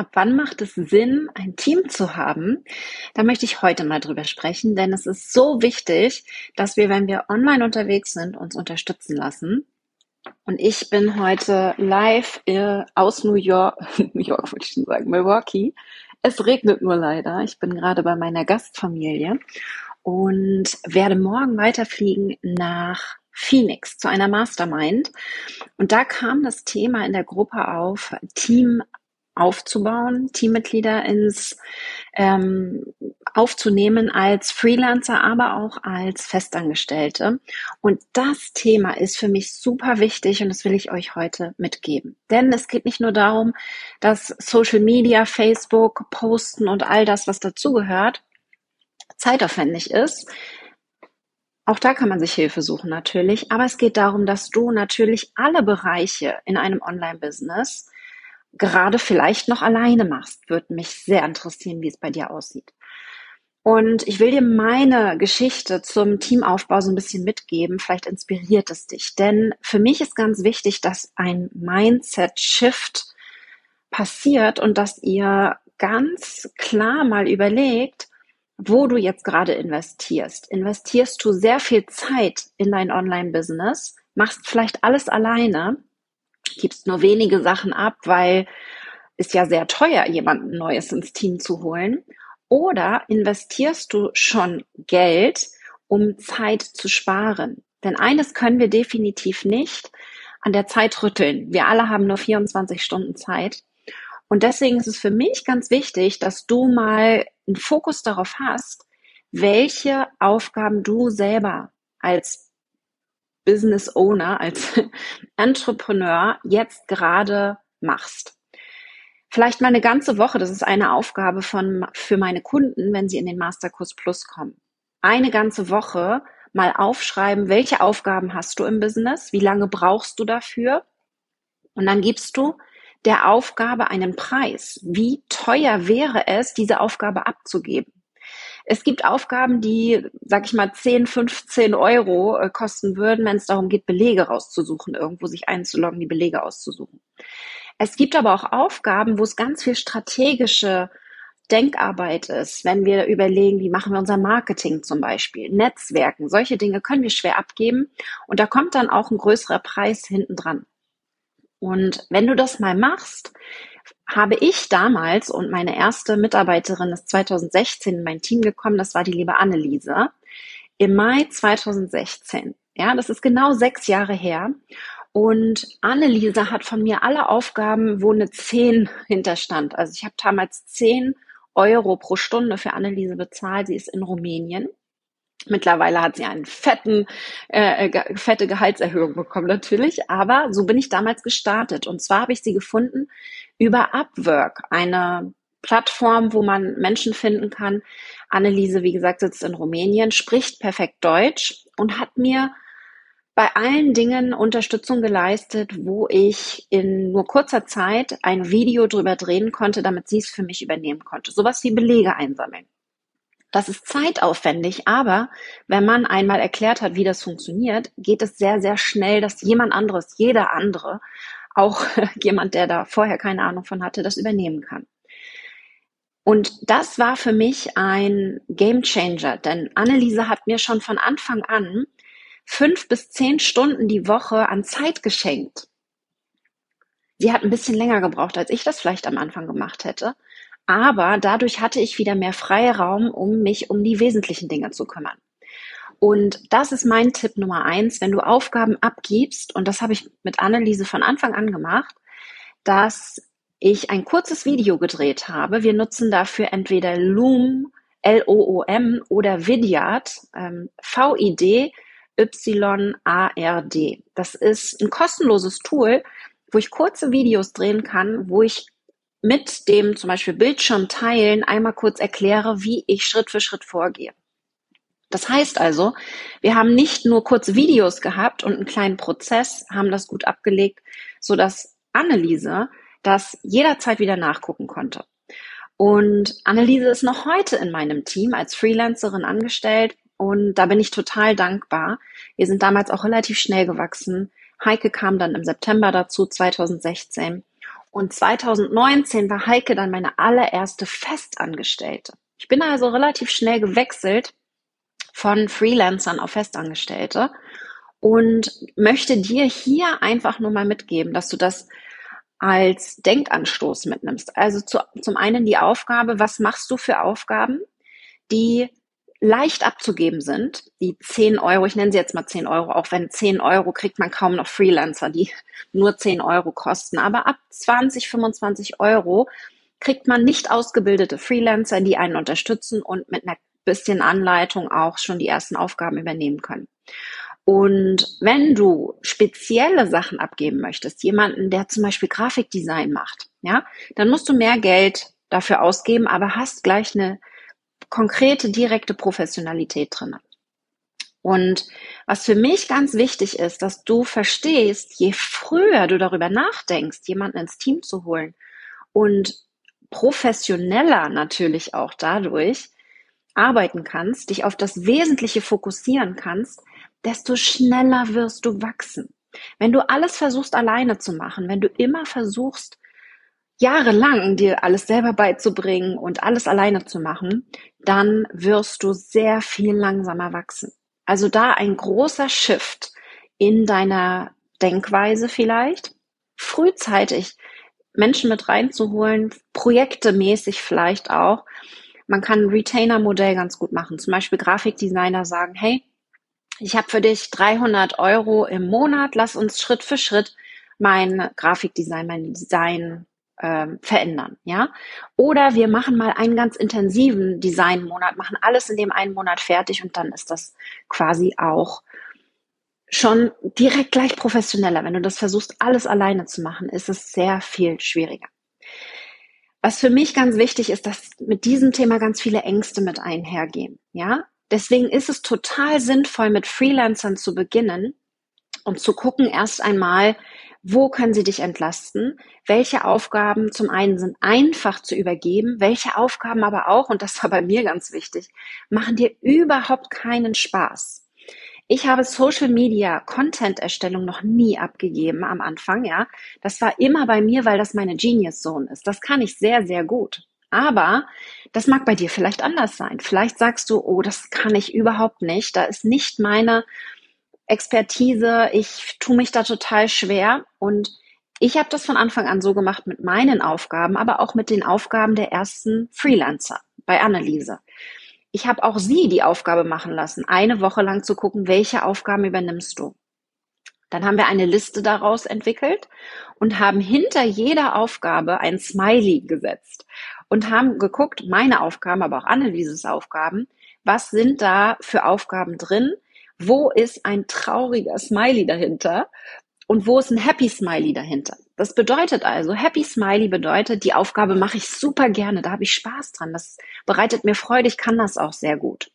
Ab wann macht es Sinn, ein Team zu haben? Da möchte ich heute mal drüber sprechen, denn es ist so wichtig, dass wir, wenn wir online unterwegs sind, uns unterstützen lassen. Und ich bin heute live äh, aus New York, New York wollte ich schon sagen, Milwaukee. Es regnet nur leider. Ich bin gerade bei meiner Gastfamilie und werde morgen weiterfliegen nach Phoenix zu einer Mastermind. Und da kam das Thema in der Gruppe auf, Team aufzubauen, Teammitglieder ins ähm, aufzunehmen als Freelancer, aber auch als Festangestellte. Und das Thema ist für mich super wichtig und das will ich euch heute mitgeben. Denn es geht nicht nur darum, dass Social Media, Facebook, Posten und all das, was dazugehört, zeitaufwendig ist. Auch da kann man sich Hilfe suchen natürlich, aber es geht darum, dass du natürlich alle Bereiche in einem Online-Business gerade vielleicht noch alleine machst. Würde mich sehr interessieren, wie es bei dir aussieht. Und ich will dir meine Geschichte zum Teamaufbau so ein bisschen mitgeben. Vielleicht inspiriert es dich. Denn für mich ist ganz wichtig, dass ein Mindset-Shift passiert und dass ihr ganz klar mal überlegt, wo du jetzt gerade investierst. Investierst du sehr viel Zeit in dein Online-Business, machst vielleicht alles alleine gibst nur wenige Sachen ab, weil ist ja sehr teuer, jemanden Neues ins Team zu holen. Oder investierst du schon Geld, um Zeit zu sparen? Denn eines können wir definitiv nicht an der Zeit rütteln. Wir alle haben nur 24 Stunden Zeit. Und deswegen ist es für mich ganz wichtig, dass du mal einen Fokus darauf hast, welche Aufgaben du selber als Business Owner, als Entrepreneur jetzt gerade machst. Vielleicht mal eine ganze Woche, das ist eine Aufgabe von, für meine Kunden, wenn sie in den Masterkurs Plus kommen. Eine ganze Woche mal aufschreiben, welche Aufgaben hast du im Business, wie lange brauchst du dafür und dann gibst du der Aufgabe einen Preis. Wie teuer wäre es, diese Aufgabe abzugeben? Es gibt Aufgaben, die, sag ich mal, 10, 15 Euro äh, kosten würden, wenn es darum geht, Belege rauszusuchen, irgendwo sich einzuloggen, die Belege auszusuchen. Es gibt aber auch Aufgaben, wo es ganz viel strategische Denkarbeit ist, wenn wir überlegen, wie machen wir unser Marketing zum Beispiel, Netzwerken, solche Dinge können wir schwer abgeben und da kommt dann auch ein größerer Preis hinten dran. Und wenn du das mal machst, habe ich damals und meine erste Mitarbeiterin ist 2016 in mein Team gekommen, das war die liebe Anneliese, im Mai 2016. Ja, das ist genau sechs Jahre her. Und Anneliese hat von mir alle Aufgaben, wo eine 10 hinterstand. Also ich habe damals 10 Euro pro Stunde für Anneliese bezahlt. Sie ist in Rumänien. Mittlerweile hat sie fetten, äh, äh fette Gehaltserhöhung bekommen natürlich, aber so bin ich damals gestartet. Und zwar habe ich sie gefunden über Upwork, eine Plattform, wo man Menschen finden kann. Anneliese, wie gesagt, sitzt in Rumänien, spricht perfekt Deutsch und hat mir bei allen Dingen Unterstützung geleistet, wo ich in nur kurzer Zeit ein Video drüber drehen konnte, damit sie es für mich übernehmen konnte. Sowas wie Belege einsammeln. Das ist zeitaufwendig, aber wenn man einmal erklärt hat, wie das funktioniert, geht es sehr, sehr schnell, dass jemand anderes, jeder andere, auch jemand, der da vorher keine Ahnung von hatte, das übernehmen kann. Und das war für mich ein Game Changer, denn Anneliese hat mir schon von Anfang an fünf bis zehn Stunden die Woche an Zeit geschenkt. Sie hat ein bisschen länger gebraucht, als ich das vielleicht am Anfang gemacht hätte. Aber dadurch hatte ich wieder mehr Freiraum, um mich um die wesentlichen Dinge zu kümmern. Und das ist mein Tipp Nummer eins, wenn du Aufgaben abgibst, und das habe ich mit Anneliese von Anfang an gemacht, dass ich ein kurzes Video gedreht habe. Wir nutzen dafür entweder Loom, L-O-O-M oder Vidyard, ähm, V-I-D, Y-A-R-D. Das ist ein kostenloses Tool, wo ich kurze Videos drehen kann, wo ich mit dem zum Beispiel Bildschirm teilen einmal kurz erkläre, wie ich Schritt für Schritt vorgehe. Das heißt also, wir haben nicht nur kurze Videos gehabt und einen kleinen Prozess, haben das gut abgelegt, so dass Anneliese das jederzeit wieder nachgucken konnte. Und Anneliese ist noch heute in meinem Team als Freelancerin angestellt und da bin ich total dankbar. Wir sind damals auch relativ schnell gewachsen. Heike kam dann im September dazu, 2016. Und 2019 war Heike dann meine allererste Festangestellte. Ich bin also relativ schnell gewechselt von Freelancern auf Festangestellte und möchte dir hier einfach nur mal mitgeben, dass du das als Denkanstoß mitnimmst. Also zu, zum einen die Aufgabe, was machst du für Aufgaben, die leicht abzugeben sind, die 10 Euro, ich nenne sie jetzt mal 10 Euro, auch wenn 10 Euro kriegt man kaum noch Freelancer, die nur 10 Euro kosten, aber ab 20, 25 Euro kriegt man nicht ausgebildete Freelancer, die einen unterstützen und mit einer bisschen Anleitung auch schon die ersten Aufgaben übernehmen können. Und wenn du spezielle Sachen abgeben möchtest, jemanden, der zum Beispiel Grafikdesign macht, ja, dann musst du mehr Geld dafür ausgeben, aber hast gleich eine konkrete, direkte Professionalität drin. Und was für mich ganz wichtig ist, dass du verstehst, je früher du darüber nachdenkst, jemanden ins Team zu holen und professioneller natürlich auch dadurch arbeiten kannst, dich auf das Wesentliche fokussieren kannst, desto schneller wirst du wachsen. Wenn du alles versuchst alleine zu machen, wenn du immer versuchst, jahrelang dir alles selber beizubringen und alles alleine zu machen, dann wirst du sehr viel langsamer wachsen. Also da ein großer Shift in deiner Denkweise vielleicht, frühzeitig Menschen mit reinzuholen, projektemäßig vielleicht auch. Man kann ein Retainer-Modell ganz gut machen. Zum Beispiel Grafikdesigner sagen, hey, ich habe für dich 300 Euro im Monat, lass uns Schritt für Schritt mein Grafikdesign, mein Design ähm, verändern, ja. Oder wir machen mal einen ganz intensiven Designmonat, machen alles in dem einen Monat fertig und dann ist das quasi auch schon direkt gleich professioneller. Wenn du das versuchst, alles alleine zu machen, ist es sehr viel schwieriger. Was für mich ganz wichtig ist, dass mit diesem Thema ganz viele Ängste mit einhergehen, ja. Deswegen ist es total sinnvoll, mit Freelancern zu beginnen und zu gucken erst einmal, wo können sie dich entlasten? Welche Aufgaben zum einen sind einfach zu übergeben? Welche Aufgaben aber auch, und das war bei mir ganz wichtig, machen dir überhaupt keinen Spaß? Ich habe Social Media Content Erstellung noch nie abgegeben am Anfang, ja. Das war immer bei mir, weil das meine Genius Zone ist. Das kann ich sehr, sehr gut. Aber das mag bei dir vielleicht anders sein. Vielleicht sagst du, oh, das kann ich überhaupt nicht. Da ist nicht meine Expertise, ich tue mich da total schwer und ich habe das von Anfang an so gemacht mit meinen Aufgaben, aber auch mit den Aufgaben der ersten Freelancer bei Anneliese. Ich habe auch sie die Aufgabe machen lassen, eine Woche lang zu gucken, welche Aufgaben übernimmst du. Dann haben wir eine Liste daraus entwickelt und haben hinter jeder Aufgabe ein Smiley gesetzt und haben geguckt, meine Aufgaben, aber auch Annelieses Aufgaben, was sind da für Aufgaben drin, wo ist ein trauriger Smiley dahinter und wo ist ein Happy Smiley dahinter. Das bedeutet also, Happy Smiley bedeutet, die Aufgabe mache ich super gerne, da habe ich Spaß dran, das bereitet mir Freude, ich kann das auch sehr gut.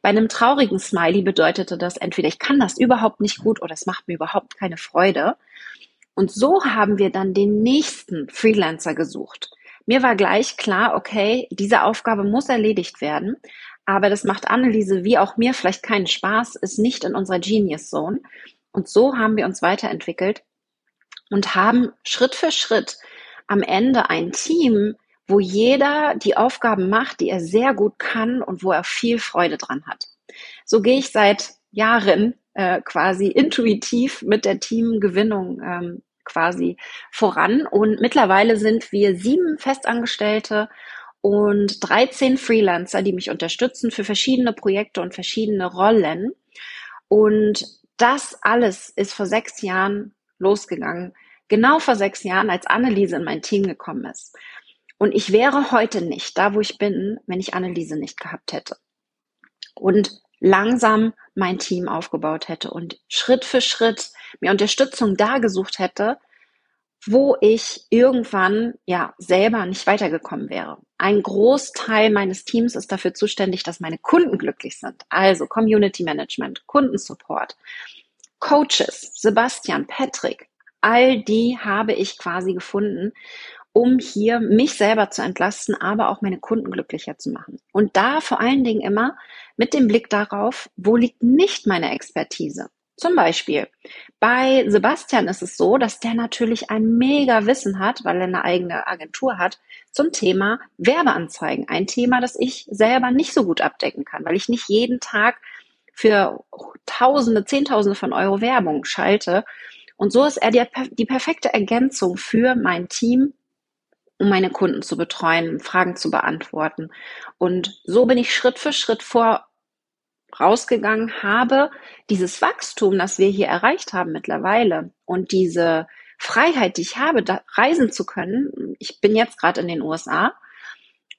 Bei einem traurigen Smiley bedeutete das entweder, ich kann das überhaupt nicht gut oder es macht mir überhaupt keine Freude. Und so haben wir dann den nächsten Freelancer gesucht. Mir war gleich klar, okay, diese Aufgabe muss erledigt werden. Aber das macht Anneliese wie auch mir vielleicht keinen Spaß, ist nicht in unserer Genius Zone. Und so haben wir uns weiterentwickelt und haben Schritt für Schritt am Ende ein Team, wo jeder die Aufgaben macht, die er sehr gut kann und wo er viel Freude dran hat. So gehe ich seit Jahren äh, quasi intuitiv mit der Teamgewinnung ähm, quasi voran. Und mittlerweile sind wir sieben Festangestellte und 13 Freelancer, die mich unterstützen für verschiedene Projekte und verschiedene Rollen. Und das alles ist vor sechs Jahren losgegangen. Genau vor sechs Jahren, als Anneliese in mein Team gekommen ist. Und ich wäre heute nicht da, wo ich bin, wenn ich Anneliese nicht gehabt hätte. Und langsam mein Team aufgebaut hätte und Schritt für Schritt mir Unterstützung da gesucht hätte, wo ich irgendwann ja selber nicht weitergekommen wäre. Ein Großteil meines Teams ist dafür zuständig, dass meine Kunden glücklich sind. Also Community Management, Kundensupport, Coaches, Sebastian, Patrick, all die habe ich quasi gefunden, um hier mich selber zu entlasten, aber auch meine Kunden glücklicher zu machen. Und da vor allen Dingen immer mit dem Blick darauf, wo liegt nicht meine Expertise? Zum Beispiel bei Sebastian ist es so, dass der natürlich ein mega Wissen hat, weil er eine eigene Agentur hat, zum Thema Werbeanzeigen. Ein Thema, das ich selber nicht so gut abdecken kann, weil ich nicht jeden Tag für Tausende, Zehntausende von Euro Werbung schalte. Und so ist er die, die perfekte Ergänzung für mein Team, um meine Kunden zu betreuen, Fragen zu beantworten. Und so bin ich Schritt für Schritt vor rausgegangen habe, dieses Wachstum, das wir hier erreicht haben mittlerweile und diese Freiheit, die ich habe, da reisen zu können. Ich bin jetzt gerade in den USA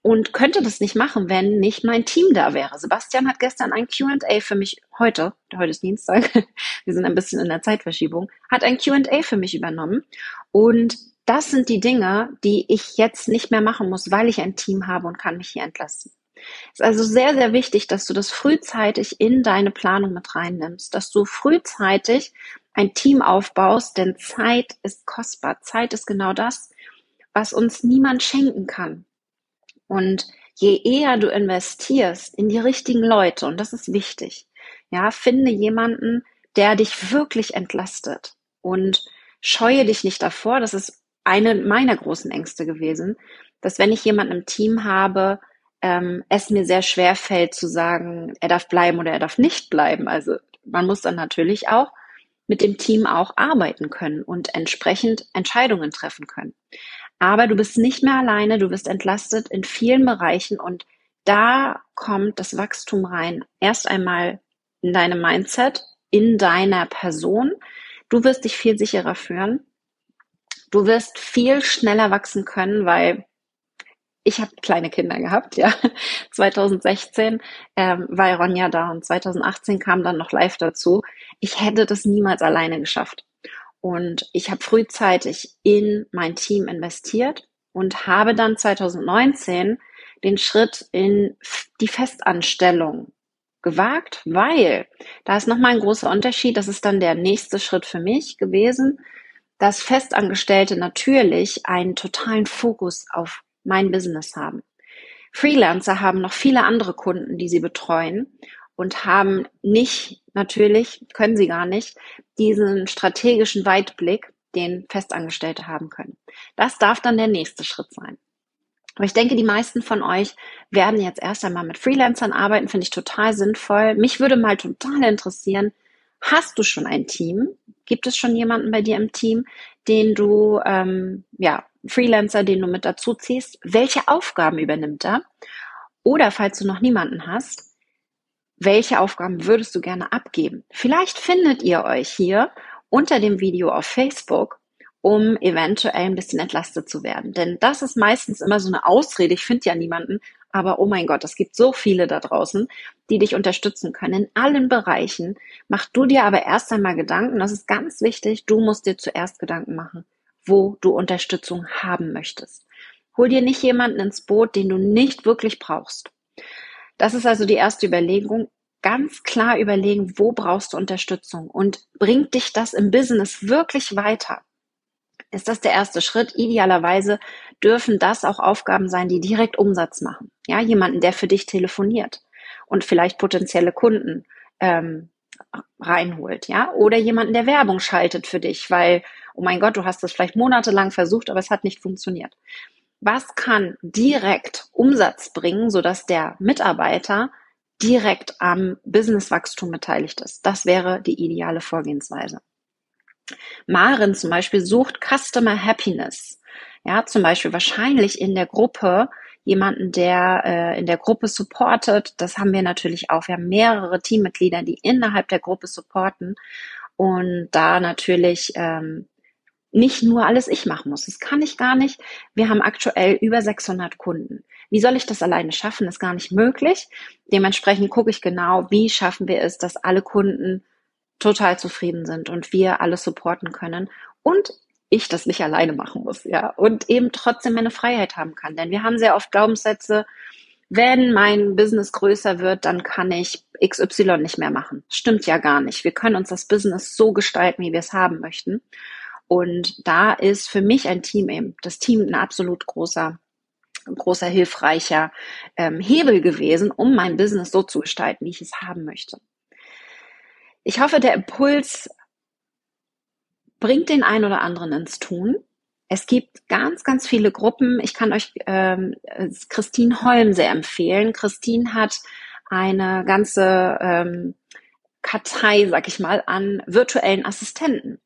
und könnte das nicht machen, wenn nicht mein Team da wäre. Sebastian hat gestern ein Q&A für mich heute, heute ist Dienstag, wir sind ein bisschen in der Zeitverschiebung, hat ein Q&A für mich übernommen und das sind die Dinge, die ich jetzt nicht mehr machen muss, weil ich ein Team habe und kann mich hier entlassen. Es ist also sehr, sehr wichtig, dass du das frühzeitig in deine Planung mit reinnimmst, dass du frühzeitig ein Team aufbaust, denn Zeit ist kostbar. Zeit ist genau das, was uns niemand schenken kann. Und je eher du investierst in die richtigen Leute, und das ist wichtig, ja, finde jemanden, der dich wirklich entlastet und scheue dich nicht davor. Das ist eine meiner großen Ängste gewesen, dass wenn ich jemanden im Team habe, ähm, es mir sehr schwer fällt zu sagen, er darf bleiben oder er darf nicht bleiben. Also man muss dann natürlich auch mit dem Team auch arbeiten können und entsprechend Entscheidungen treffen können. Aber du bist nicht mehr alleine, du wirst entlastet in vielen Bereichen und da kommt das Wachstum rein. Erst einmal in deinem Mindset, in deiner Person. Du wirst dich viel sicherer führen. Du wirst viel schneller wachsen können, weil ich habe kleine Kinder gehabt, ja. 2016 ähm, war Ronja da und 2018 kam dann noch live dazu. Ich hätte das niemals alleine geschafft. Und ich habe frühzeitig in mein Team investiert und habe dann 2019 den Schritt in die Festanstellung gewagt, weil da ist nochmal ein großer Unterschied. Das ist dann der nächste Schritt für mich gewesen, dass Festangestellte natürlich einen totalen Fokus auf mein Business haben. Freelancer haben noch viele andere Kunden, die sie betreuen und haben nicht, natürlich, können sie gar nicht, diesen strategischen Weitblick, den Festangestellte haben können. Das darf dann der nächste Schritt sein. Aber ich denke, die meisten von euch werden jetzt erst einmal mit Freelancern arbeiten, finde ich total sinnvoll. Mich würde mal total interessieren, hast du schon ein Team? Gibt es schon jemanden bei dir im Team, den du ähm, ja Freelancer, den du mit dazu ziehst, welche Aufgaben übernimmt er? Oder falls du noch niemanden hast, welche Aufgaben würdest du gerne abgeben? Vielleicht findet ihr euch hier unter dem Video auf Facebook, um eventuell ein bisschen entlastet zu werden. Denn das ist meistens immer so eine Ausrede. Ich finde ja niemanden, aber oh mein Gott, es gibt so viele da draußen, die dich unterstützen können in allen Bereichen. Mach du dir aber erst einmal Gedanken, das ist ganz wichtig, du musst dir zuerst Gedanken machen wo du Unterstützung haben möchtest. Hol dir nicht jemanden ins Boot, den du nicht wirklich brauchst. Das ist also die erste Überlegung. Ganz klar überlegen, wo brauchst du Unterstützung und bringt dich das im Business wirklich weiter? Ist das der erste Schritt? Idealerweise dürfen das auch Aufgaben sein, die direkt Umsatz machen. Ja, jemanden, der für dich telefoniert und vielleicht potenzielle Kunden ähm, reinholt, ja, oder jemanden, der Werbung schaltet für dich, weil oh mein Gott, du hast das vielleicht monatelang versucht, aber es hat nicht funktioniert. Was kann direkt Umsatz bringen, sodass der Mitarbeiter direkt am Businesswachstum beteiligt ist? Das wäre die ideale Vorgehensweise. Maren zum Beispiel sucht Customer Happiness. Ja, zum Beispiel wahrscheinlich in der Gruppe jemanden, der äh, in der Gruppe supportet. Das haben wir natürlich auch. Wir haben mehrere Teammitglieder, die innerhalb der Gruppe supporten und da natürlich ähm, nicht nur alles ich machen muss. Das kann ich gar nicht. Wir haben aktuell über 600 Kunden. Wie soll ich das alleine schaffen? Das ist gar nicht möglich. Dementsprechend gucke ich genau, wie schaffen wir es, dass alle Kunden total zufrieden sind und wir alles supporten können und ich das nicht alleine machen muss, ja, und eben trotzdem meine Freiheit haben kann. Denn wir haben sehr oft Glaubenssätze, wenn mein Business größer wird, dann kann ich XY nicht mehr machen. Stimmt ja gar nicht. Wir können uns das Business so gestalten, wie wir es haben möchten. Und da ist für mich ein Team eben, das Team ein absolut großer, großer hilfreicher ähm, Hebel gewesen, um mein Business so zu gestalten, wie ich es haben möchte. ich hoffe, der Impuls bringt den einen oder anderen ins Tun. Es gibt ganz, ganz viele Gruppen. Ich kann euch ähm, Christine Holm sehr empfehlen. Christine hat eine ganze ähm, Kartei, sag ich mal, an virtuellen Assistenten.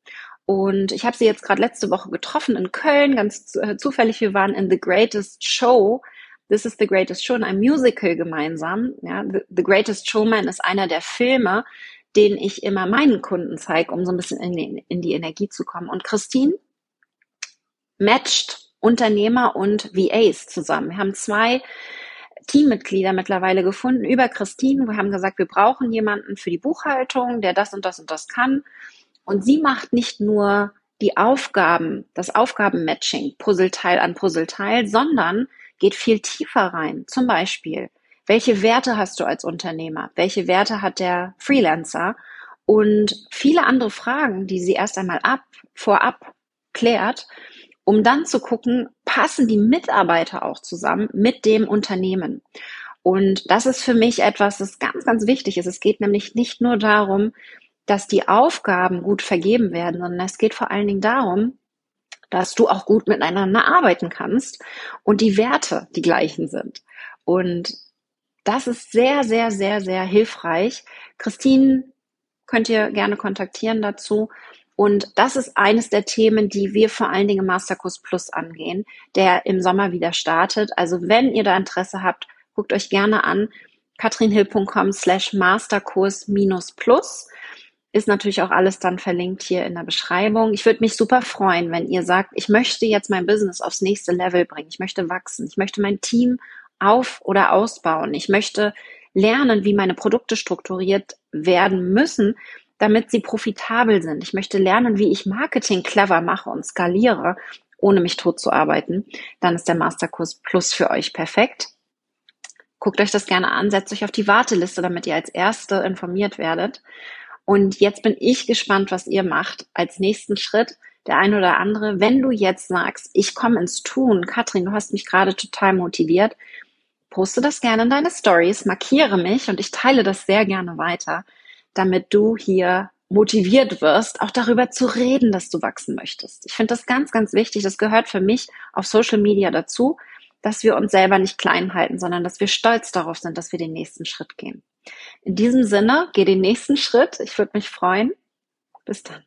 Und ich habe sie jetzt gerade letzte Woche getroffen in Köln, ganz äh, zufällig. Wir waren in The Greatest Show. This is the Greatest Show in einem Musical gemeinsam. Ja, the, Greatest Showman ist einer der Filme, den ich immer meinen Kunden zeige, um so ein bisschen in die, in die Energie zu kommen. Und Christine matcht Unternehmer und VAs zusammen. Wir haben zwei Teammitglieder mittlerweile gefunden über Christine. Wir haben gesagt, wir brauchen jemanden für die Buchhaltung, der das und das und das kann. Und sie macht nicht nur die Aufgaben, das Aufgabenmatching, Puzzleteil an Puzzleteil, sondern geht viel tiefer rein. Zum Beispiel, welche Werte hast du als Unternehmer? Welche Werte hat der Freelancer? Und viele andere Fragen, die sie erst einmal ab, vorab klärt, um dann zu gucken, passen die Mitarbeiter auch zusammen mit dem Unternehmen. Und das ist für mich etwas, das ganz, ganz wichtig ist. Es geht nämlich nicht nur darum, dass die Aufgaben gut vergeben werden, sondern es geht vor allen Dingen darum, dass du auch gut miteinander arbeiten kannst und die Werte die gleichen sind. Und das ist sehr, sehr, sehr, sehr hilfreich. Christine könnt ihr gerne kontaktieren dazu. Und das ist eines der Themen, die wir vor allen Dingen im Masterkurs Plus angehen, der im Sommer wieder startet. Also wenn ihr da Interesse habt, guckt euch gerne an katrinhill.com slash Masterkurs minus plus ist natürlich auch alles dann verlinkt hier in der Beschreibung. Ich würde mich super freuen, wenn ihr sagt, ich möchte jetzt mein Business aufs nächste Level bringen. Ich möchte wachsen. Ich möchte mein Team auf oder ausbauen. Ich möchte lernen, wie meine Produkte strukturiert werden müssen, damit sie profitabel sind. Ich möchte lernen, wie ich Marketing clever mache und skaliere, ohne mich tot zu arbeiten. Dann ist der Masterkurs Plus für euch perfekt. Guckt euch das gerne an, setzt euch auf die Warteliste, damit ihr als Erste informiert werdet. Und jetzt bin ich gespannt, was ihr macht als nächsten Schritt. Der ein oder andere, wenn du jetzt sagst, ich komme ins Tun, Katrin, du hast mich gerade total motiviert, poste das gerne in deine Stories, markiere mich und ich teile das sehr gerne weiter, damit du hier motiviert wirst, auch darüber zu reden, dass du wachsen möchtest. Ich finde das ganz, ganz wichtig. Das gehört für mich auf Social Media dazu, dass wir uns selber nicht klein halten, sondern dass wir stolz darauf sind, dass wir den nächsten Schritt gehen. In diesem Sinne, geh den nächsten Schritt. Ich würde mich freuen. Bis dann.